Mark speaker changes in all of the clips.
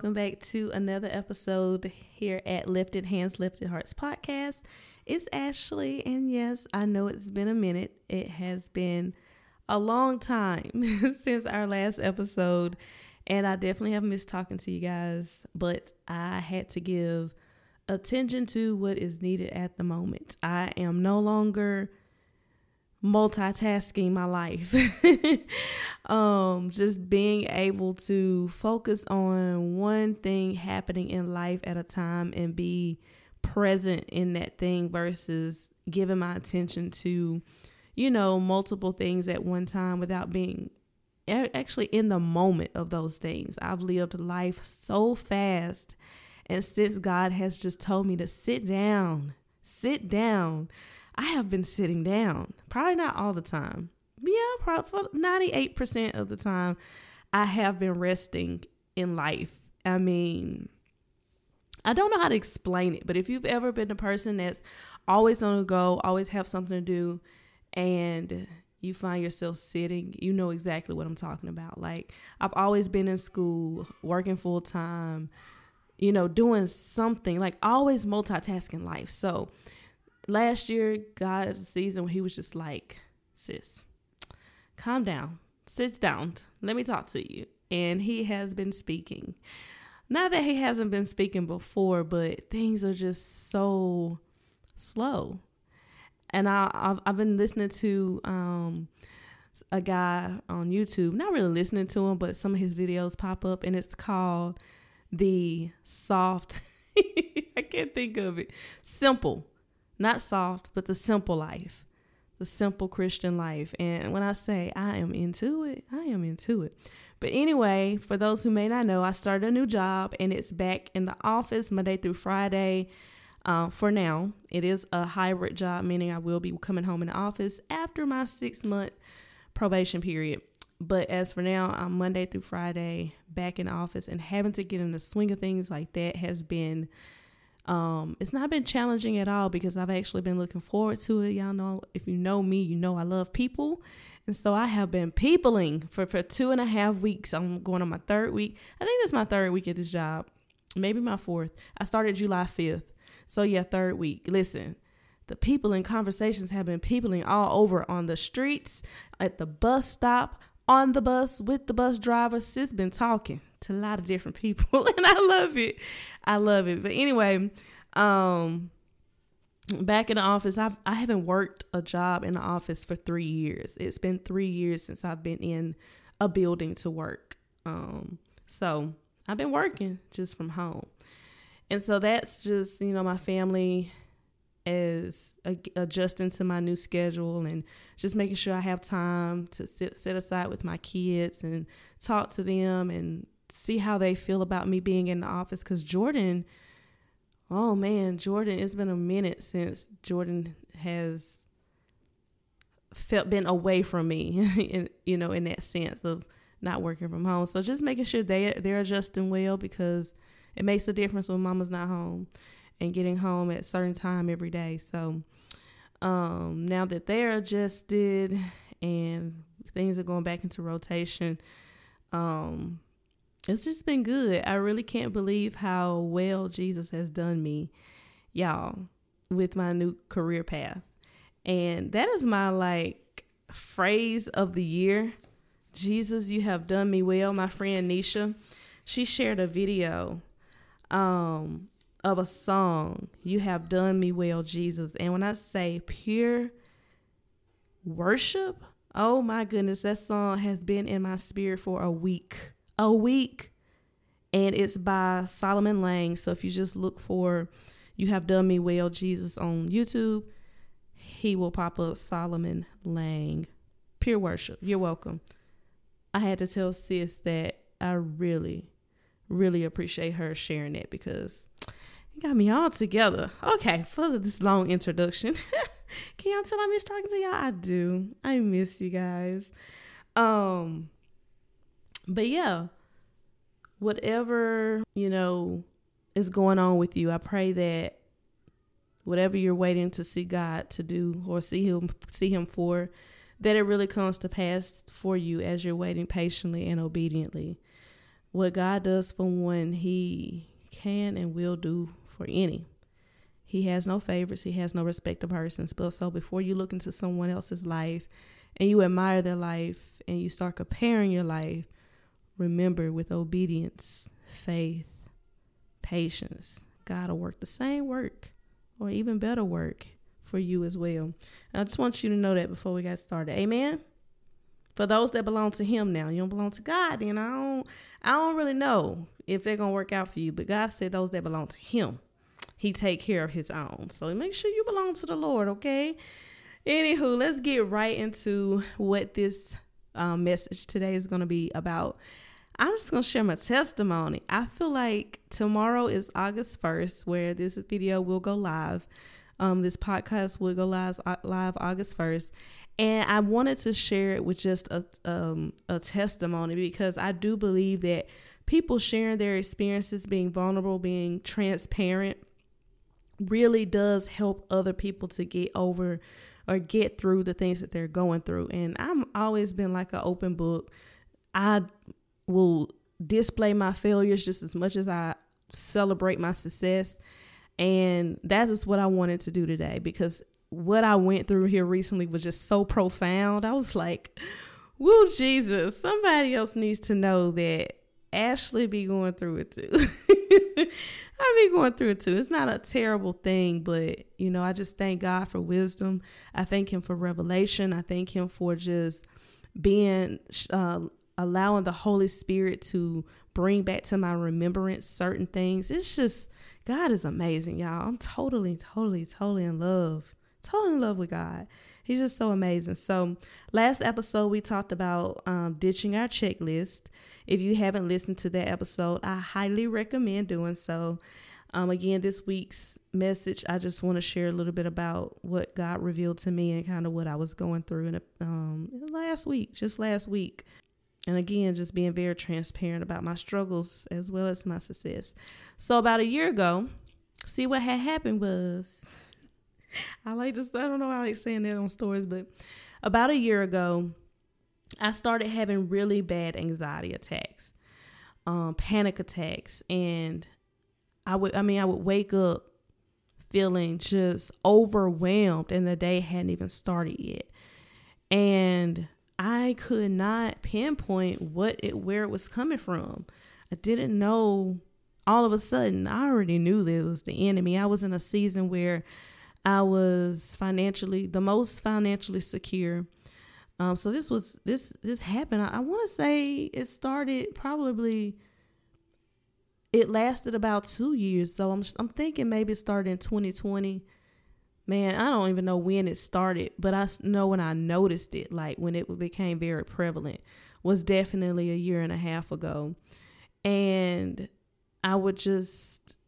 Speaker 1: Welcome back to another episode here at Lifted Hands, Lifted Hearts podcast. It's Ashley, and yes, I know it's been a minute. It has been a long time since our last episode, and I definitely have missed talking to you guys, but I had to give attention to what is needed at the moment. I am no longer multitasking my life. um just being able to focus on one thing happening in life at a time and be present in that thing versus giving my attention to you know multiple things at one time without being actually in the moment of those things. I've lived life so fast and since God has just told me to sit down, sit down I have been sitting down. Probably not all the time. Yeah, probably 98% of the time, I have been resting in life. I mean, I don't know how to explain it, but if you've ever been a person that's always on the go, always have something to do, and you find yourself sitting, you know exactly what I'm talking about. Like, I've always been in school, working full time, you know, doing something, like always multitasking life. So, last year, God's season when He was just like, sis, calm down, sit down, let me talk to you. And He has been speaking. Not that He hasn't been speaking before, but things are just so slow. And I, I've, I've been listening to um, a guy on YouTube, not really listening to him, but some of his videos pop up, and it's called The Soft. I can't think of it. Simple not soft, but the simple life, the simple Christian life. And when I say I am into it, I am into it. But anyway, for those who may not know, I started a new job and it's back in the office Monday through Friday. Uh, for now, it is a hybrid job, meaning I will be coming home in the office after my six month probation period. But as for now, I'm Monday through Friday back in office and having to get in the swing of things like that has been um, it's not been challenging at all because I've actually been looking forward to it. Y'all know, if you know me, you know I love people. And so I have been peopling for, for two and a half weeks. I'm going on my third week. I think that's my third week at this job, maybe my fourth. I started July 5th. So, yeah, third week. Listen, the people and conversations have been peopling all over on the streets, at the bus stop, on the bus with the bus driver. Sis been talking to a lot of different people and I love it. I love it. But anyway, um back in the office, I've I haven't worked a job in the office for 3 years. It's been 3 years since I've been in a building to work. Um so I've been working just from home. And so that's just, you know, my family is adjusting to my new schedule and just making sure I have time to sit set aside with my kids and talk to them and see how they feel about me being in the office because Jordan, oh man, Jordan, it's been a minute since Jordan has felt been away from me, in, you know, in that sense of not working from home. So just making sure they they're adjusting well because it makes a difference when mama's not home and getting home at a certain time every day. So um, now that they're adjusted and things are going back into rotation, um, it's just been good. I really can't believe how well Jesus has done me, y'all, with my new career path. And that is my like phrase of the year. Jesus, you have done me well. My friend Nisha, she shared a video um of a song, You Have Done Me Well, Jesus. And when I say pure worship, oh my goodness, that song has been in my spirit for a week a week. And it's by Solomon Lange. So if you just look for You Have Done Me Well, Jesus on YouTube, he will pop up Solomon Lange. Pure worship. You're welcome. I had to tell sis that I really, really appreciate her sharing that because it got me all together. Okay, for this long introduction. Can y'all tell I miss talking to y'all? I do. I miss you guys. Um but yeah, whatever, you know, is going on with you, I pray that whatever you're waiting to see God to do or see him see him for, that it really comes to pass for you as you're waiting patiently and obediently. what God does for one, He can and will do for any. He has no favorites, He has no respect of persons. But so before you look into someone else's life and you admire their life and you start comparing your life, remember with obedience, faith, patience, God will work the same work or even better work for you as well. And I just want you to know that before we get started. Amen. For those that belong to him now, you don't belong to God, then I don't I don't really know if they're gonna work out for you. But God said those that belong to him, he take care of his own. So make sure you belong to the Lord, okay? Anywho, let's get right into what this um, message today is to be about. I'm just going to share my testimony. I feel like tomorrow is August 1st, where this video will go live. Um, this podcast will go live, uh, live August 1st. And I wanted to share it with just a, um, a testimony because I do believe that people sharing their experiences, being vulnerable, being transparent, really does help other people to get over or get through the things that they're going through. And I'm always been like an open book. I will display my failures just as much as I celebrate my success. And that is what I wanted to do today because what I went through here recently was just so profound. I was like, woo, Jesus, somebody else needs to know that Ashley be going through it too. I be going through it too. It's not a terrible thing, but you know, I just thank God for wisdom. I thank Him for revelation. I thank Him for just being, uh, allowing the Holy Spirit to bring back to my remembrance certain things. It's just, God is amazing, y'all. I'm totally, totally, totally in love. Totally in love with God. He's just so amazing. So, last episode, we talked about um, ditching our checklist. If you haven't listened to that episode, I highly recommend doing so. Um, again, this week's message, I just want to share a little bit about what God revealed to me and kind of what I was going through in, a, um, last week, just last week. And again, just being very transparent about my struggles as well as my success. So, about a year ago, see what had happened was I like to, I don't know, why I like saying that on stories, but about a year ago, I started having really bad anxiety attacks, um, panic attacks, and I would, I mean, I would wake up feeling just overwhelmed, and the day hadn't even started yet, and I could not pinpoint what it, where it was coming from. I didn't know. All of a sudden, I already knew that it was the enemy. I was in a season where I was financially the most financially secure. Um, so this was this this happened. I, I want to say it started probably. It lasted about two years, so I'm I'm thinking maybe it started in 2020. Man, I don't even know when it started, but I know when I noticed it, like when it became very prevalent, was definitely a year and a half ago, and I would just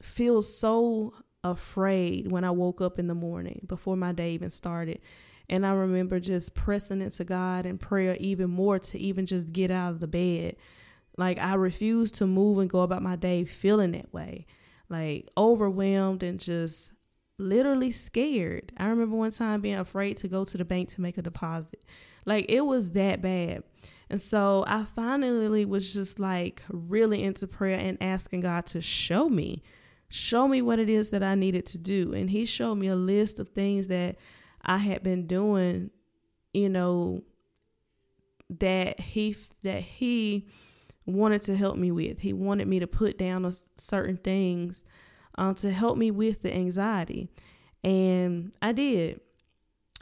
Speaker 1: feel so afraid when I woke up in the morning before my day even started. And I remember just pressing into God and prayer even more to even just get out of the bed. Like I refused to move and go about my day feeling that way. Like overwhelmed and just literally scared. I remember one time being afraid to go to the bank to make a deposit. Like it was that bad. And so I finally was just like really into prayer and asking God to show me show me what it is that I needed to do. And he showed me a list of things that I had been doing, you know, that he that he wanted to help me with. He wanted me to put down certain things uh, to help me with the anxiety, and I did.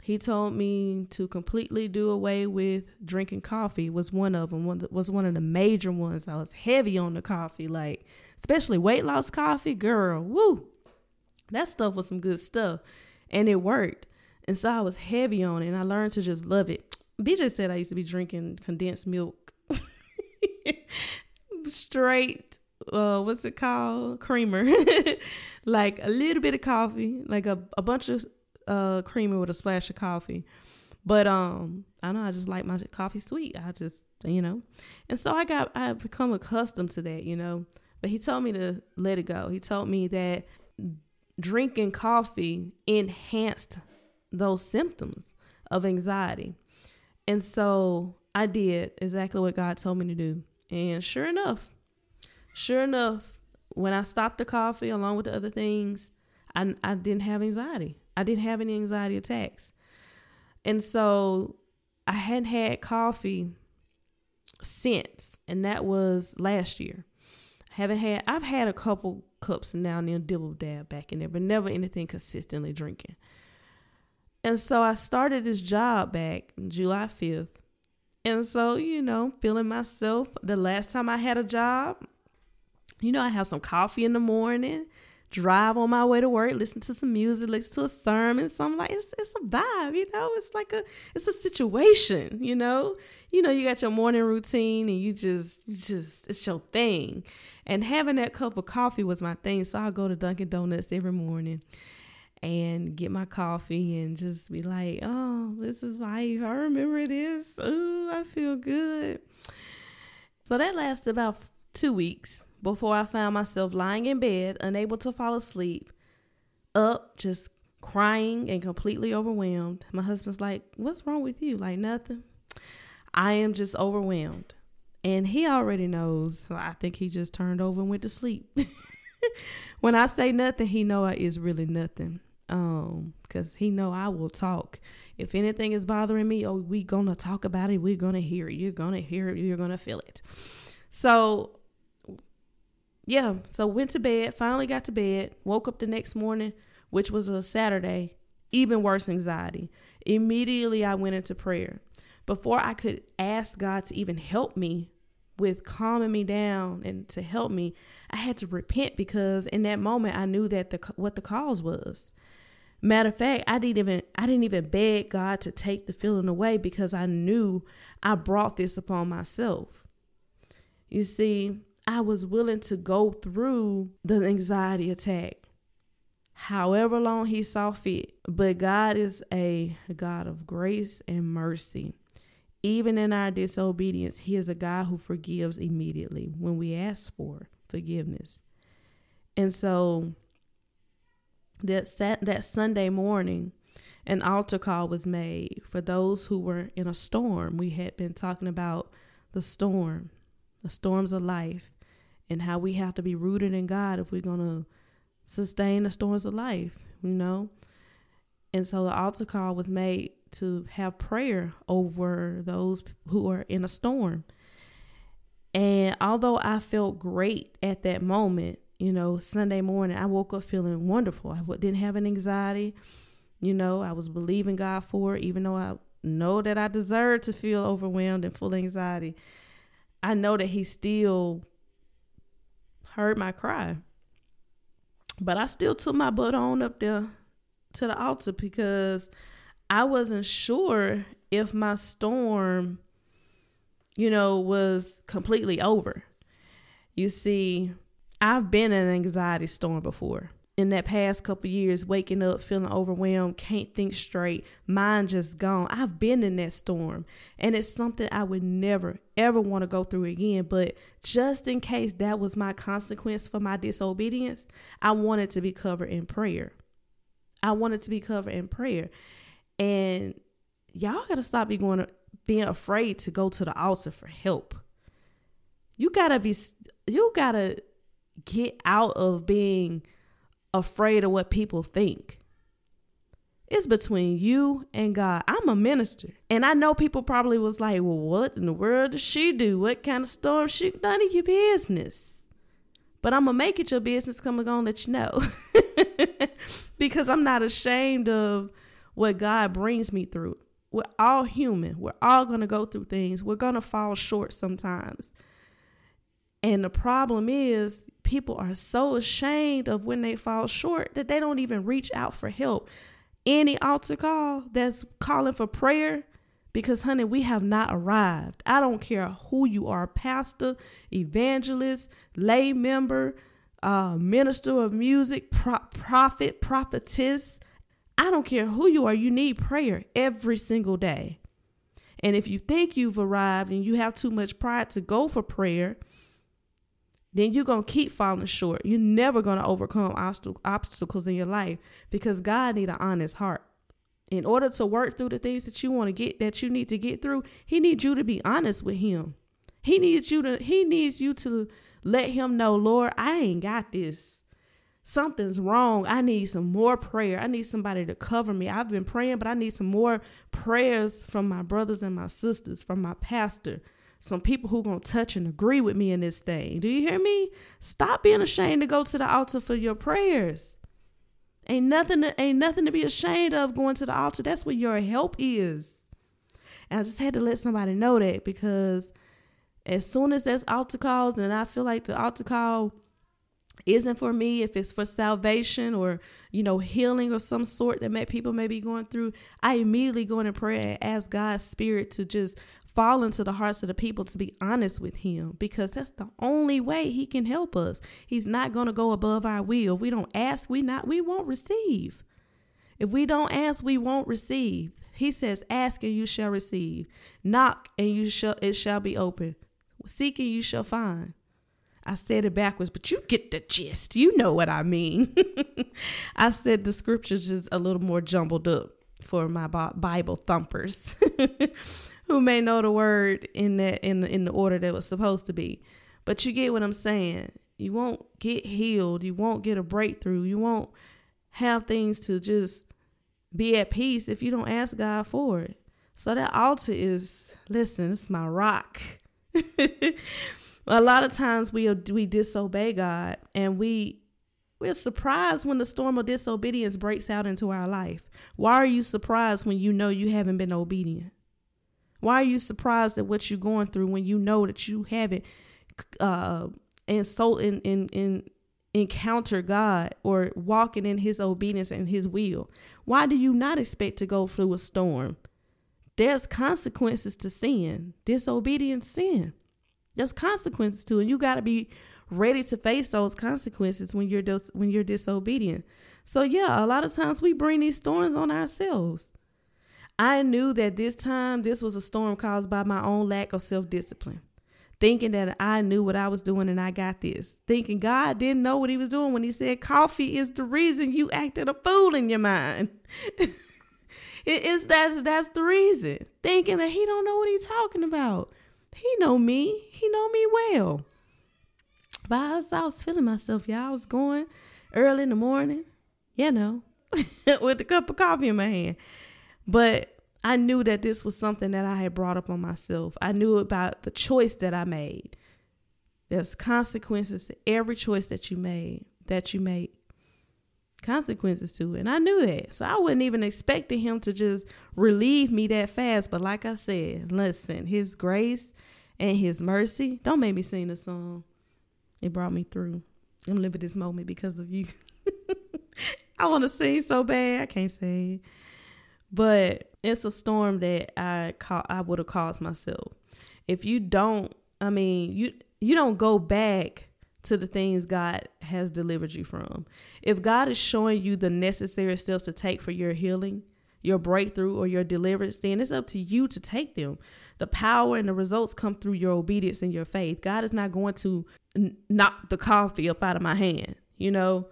Speaker 1: He told me to completely do away with drinking coffee. Was one of them. One was one of the major ones. I was heavy on the coffee, like especially weight loss coffee. Girl, woo, that stuff was some good stuff, and it worked. And so I was heavy on it, and I learned to just love it. BJ said I used to be drinking condensed milk, straight. Uh, what's it called? Creamer, like a little bit of coffee, like a, a bunch of uh creamer with a splash of coffee. But um, I know I just like my coffee sweet. I just you know, and so I got I've become accustomed to that, you know. But he told me to let it go. He told me that drinking coffee enhanced those symptoms of anxiety, and so I did exactly what God told me to do. And sure enough, sure enough, when I stopped the coffee along with the other things, I, I didn't have anxiety. I didn't have any anxiety attacks. And so I hadn't had coffee since, and that was last year. I haven't had, I've had a couple cups now and then, dibble dab back in there, but never anything consistently drinking. And so I started this job back July 5th. And so, you know, feeling myself. The last time I had a job, you know, I have some coffee in the morning, drive on my way to work, listen to some music, listen to a sermon, something like it's it's a vibe, you know. It's like a it's a situation, you know. You know, you got your morning routine and you just you just it's your thing. And having that cup of coffee was my thing. So I'll go to Dunkin' Donuts every morning and get my coffee and just be like, oh, this is life. I remember this. Oh, I feel good. So that lasted about two weeks before I found myself lying in bed, unable to fall asleep, up, just crying and completely overwhelmed. My husband's like, What's wrong with you? Like, nothing. I am just overwhelmed. And he already knows. So I think he just turned over and went to sleep. when I say nothing, he know it's really nothing um because he know i will talk if anything is bothering me oh we gonna talk about it we're gonna hear it you're gonna hear it you're gonna feel it so yeah so went to bed finally got to bed woke up the next morning which was a saturday even worse anxiety. Immediately i went into prayer. Before i could ask god to even help me with calming me down and to help me i had to repent because in that moment i knew that the what the cause was. Matter of fact, I didn't even I didn't even beg God to take the feeling away because I knew I brought this upon myself. You see, I was willing to go through the anxiety attack however long he saw fit. But God is a God of grace and mercy. Even in our disobedience, He is a God who forgives immediately when we ask for forgiveness. And so that sat, that Sunday morning, an altar call was made for those who were in a storm. We had been talking about the storm, the storms of life, and how we have to be rooted in God if we're going to sustain the storms of life, you know? And so the altar call was made to have prayer over those who are in a storm. And although I felt great at that moment, you know, Sunday morning, I woke up feeling wonderful. I didn't have an anxiety. You know, I was believing God for it, even though I know that I deserve to feel overwhelmed and full of anxiety. I know that He still heard my cry. But I still took my butt on up there to the altar because I wasn't sure if my storm, you know, was completely over. You see, I've been in an anxiety storm before. In that past couple years, waking up feeling overwhelmed, can't think straight, mind just gone. I've been in that storm, and it's something I would never ever want to go through again. But just in case that was my consequence for my disobedience, I wanted to be covered in prayer. I wanted to be covered in prayer, and y'all got to stop being going being afraid to go to the altar for help. You gotta be, you gotta get out of being afraid of what people think. It's between you and God. I'm a minister. And I know people probably was like, well, what in the world does she do? What kind of storm she none of your business. But I'm gonna make it your business coming on let you know. because I'm not ashamed of what God brings me through. We're all human. We're all gonna go through things. We're gonna fall short sometimes. And the problem is people are so ashamed of when they fall short that they don't even reach out for help. Any altar call that's calling for prayer, because honey, we have not arrived. I don't care who you are pastor, evangelist, lay member, uh, minister of music, pro- prophet, prophetess. I don't care who you are, you need prayer every single day. And if you think you've arrived and you have too much pride to go for prayer, then you're going to keep falling short. You're never going to overcome obstacles in your life because God need an honest heart. In order to work through the things that you want to get that you need to get through, he needs you to be honest with him. He needs you to he needs you to let him know, Lord, I ain't got this. Something's wrong. I need some more prayer. I need somebody to cover me. I've been praying, but I need some more prayers from my brothers and my sisters, from my pastor, some people who to touch and agree with me in this thing. Do you hear me? Stop being ashamed to go to the altar for your prayers. Ain't nothing to, ain't nothing to be ashamed of going to the altar. That's where your help is. And I just had to let somebody know that because as soon as there's altar calls and I feel like the altar call isn't for me, if it's for salvation or, you know, healing or some sort that people may be going through, I immediately go into prayer and ask God's spirit to just fall into the hearts of the people to be honest with him because that's the only way he can help us. He's not going to go above our will. If we don't ask, we not we won't receive. If we don't ask, we won't receive. He says, "Ask and you shall receive. Knock and you shall it shall be open. Seek and you shall find." I said it backwards, but you get the gist. You know what I mean. I said the scriptures just a little more jumbled up for my Bible thumpers who may know the word in that in in the order that was supposed to be. But you get what I'm saying. You won't get healed. You won't get a breakthrough. You won't have things to just be at peace if you don't ask God for it. So that altar is listen, it's my rock. a lot of times we we disobey God and we we're surprised when the storm of disobedience breaks out into our life. Why are you surprised when you know you haven't been obedient? Why are you surprised at what you're going through when you know that you haven't uh insult in in in encounter God or walking in his obedience and his will? Why do you not expect to go through a storm? There's consequences to sin. Disobedience sin. There's consequences to it. And you got to be ready to face those consequences when you're dis- when you're disobedient. So yeah, a lot of times we bring these storms on ourselves. I knew that this time this was a storm caused by my own lack of self discipline. Thinking that I knew what I was doing and I got this. Thinking God didn't know what he was doing when he said coffee is the reason you acted a fool in your mind. it is that's that's the reason. Thinking that he don't know what he's talking about. He know me. He know me well. But I was, I was feeling myself, y'all. I was going early in the morning, you know, with a cup of coffee in my hand. But I knew that this was something that I had brought up on myself. I knew about the choice that I made. There's consequences to every choice that you made, that you make. consequences to it. And I knew that. So I wasn't even expecting him to just relieve me that fast. But like I said, listen, his grace and his mercy. Don't make me sing the song. It brought me through. I'm living this moment because of you. I want to sing so bad. I can't sing but it's a storm that I ca- I would have caused myself. If you don't, I mean, you you don't go back to the things God has delivered you from. If God is showing you the necessary steps to take for your healing, your breakthrough, or your deliverance, then it's up to you to take them. The power and the results come through your obedience and your faith. God is not going to knock the coffee up out of my hand. You know,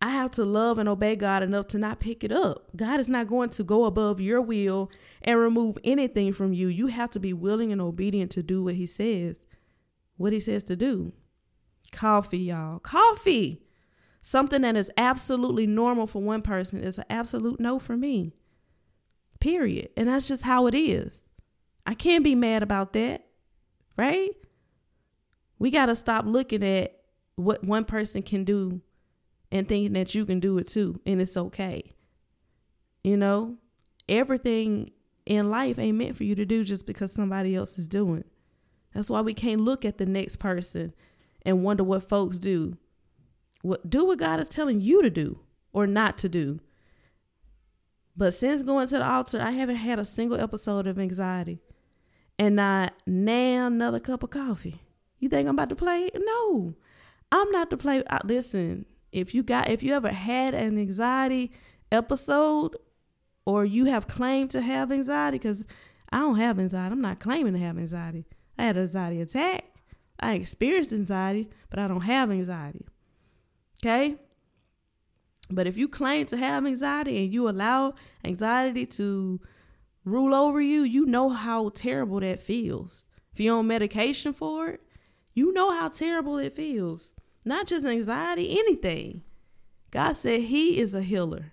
Speaker 1: I have to love and obey God enough to not pick it up. God is not going to go above your will and remove anything from you. You have to be willing and obedient to do what He says, what He says to do. Coffee, y'all. Coffee. Something that is absolutely normal for one person is an absolute no for me. Period. And that's just how it is. I can't be mad about that, right? We got to stop looking at what one person can do and thinking that you can do it too and it's okay. You know, everything in life ain't meant for you to do just because somebody else is doing. That's why we can't look at the next person and wonder what folks do. What do what God is telling you to do or not to do. But since going to the altar, I haven't had a single episode of anxiety. And not now another cup of coffee. You think I'm about to play? No. I'm not to play. I, Listen, if you got if you ever had an anxiety episode or you have claimed to have anxiety because i don't have anxiety. I'm not claiming to have anxiety. I had an anxiety attack. I experienced anxiety but i don't have anxiety. Okay? But if you claim to have anxiety and you allow anxiety to rule over you you know how terrible that feels. If you're on medication for it, you know how terrible it feels. Not just anxiety, anything. God said He is a healer.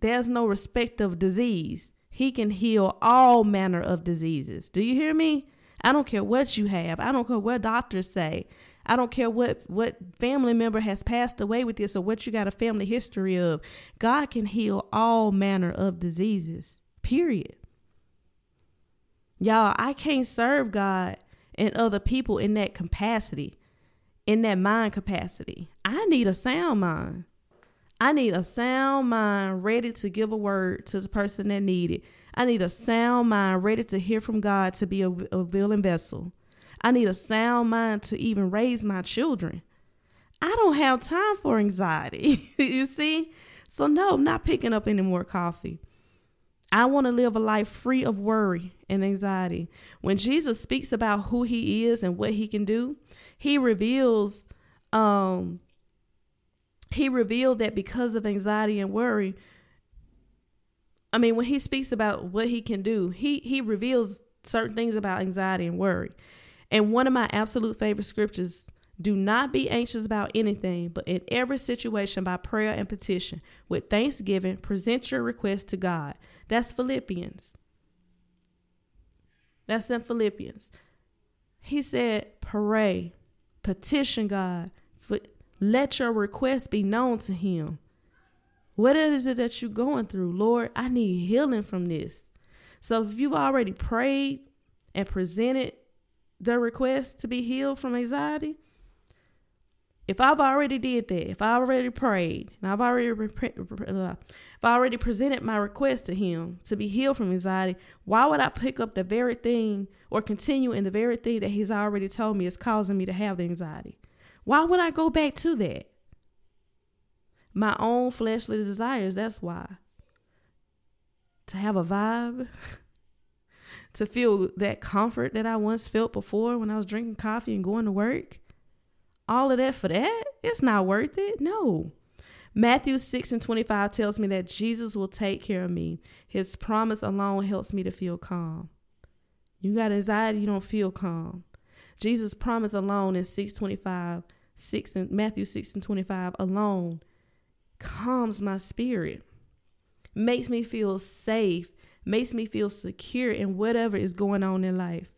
Speaker 1: There's no respect of disease. He can heal all manner of diseases. Do you hear me? I don't care what you have. I don't care what doctors say. I don't care what what family member has passed away with this or what you got a family history of. God can heal all manner of diseases. Period. Y'all, I can't serve God and other people in that capacity, in that mind capacity. I need a sound mind. I need a sound mind ready to give a word to the person that need it. I need a sound mind ready to hear from God to be a, a willing vessel. I need a sound mind to even raise my children. I don't have time for anxiety. you see? So, no, I'm not picking up any more coffee. I want to live a life free of worry and anxiety. When Jesus speaks about who he is and what he can do, he reveals um he revealed that because of anxiety and worry, I mean, when he speaks about what he can do, he he reveals certain things about anxiety and worry. And one of my absolute favorite scriptures do not be anxious about anything, but in every situation by prayer and petition, with thanksgiving, present your request to God. That's Philippians. That's in Philippians. He said, pray, petition God, for, let your request be known to Him. What is it that you're going through? Lord, I need healing from this. So if you've already prayed and presented the request to be healed from anxiety, if I've already did that, if I already prayed, and I've already uh, if I already presented my request to him to be healed from anxiety, why would I pick up the very thing or continue in the very thing that he's already told me is causing me to have the anxiety? Why would I go back to that? my own fleshly desires. That's why. To have a vibe, to feel that comfort that I once felt before when I was drinking coffee and going to work. All of that for that? It's not worth it. No. Matthew 6 and 25 tells me that Jesus will take care of me. His promise alone helps me to feel calm. You got anxiety, you don't feel calm. Jesus' promise alone in 625, 6 and Matthew 6 and 25 alone calms my spirit, makes me feel safe, makes me feel secure in whatever is going on in life.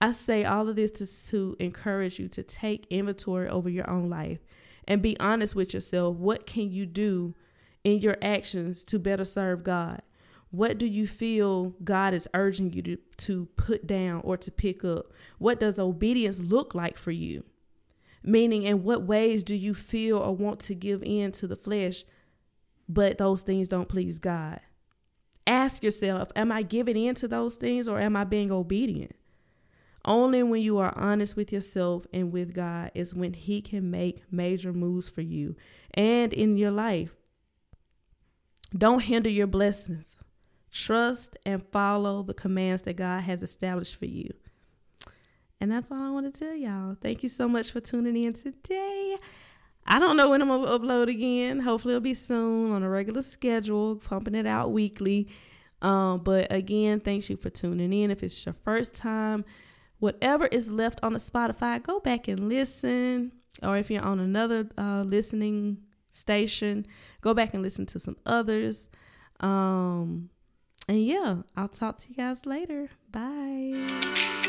Speaker 1: I say all of this to, to encourage you to take inventory over your own life and be honest with yourself. What can you do in your actions to better serve God? What do you feel God is urging you to, to put down or to pick up? What does obedience look like for you? Meaning, in what ways do you feel or want to give in to the flesh, but those things don't please God? Ask yourself, am I giving in to those things or am I being obedient? Only when you are honest with yourself and with God is when He can make major moves for you and in your life. Don't hinder your blessings. Trust and follow the commands that God has established for you. And that's all I want to tell y'all. Thank you so much for tuning in today. I don't know when I'm going to upload again. Hopefully, it'll be soon on a regular schedule, pumping it out weekly. Um, but again, thanks you for tuning in. If it's your first time, whatever is left on the Spotify, go back and listen. Or if you're on another uh, listening station, go back and listen to some others. Um, and yeah, I'll talk to you guys later. Bye.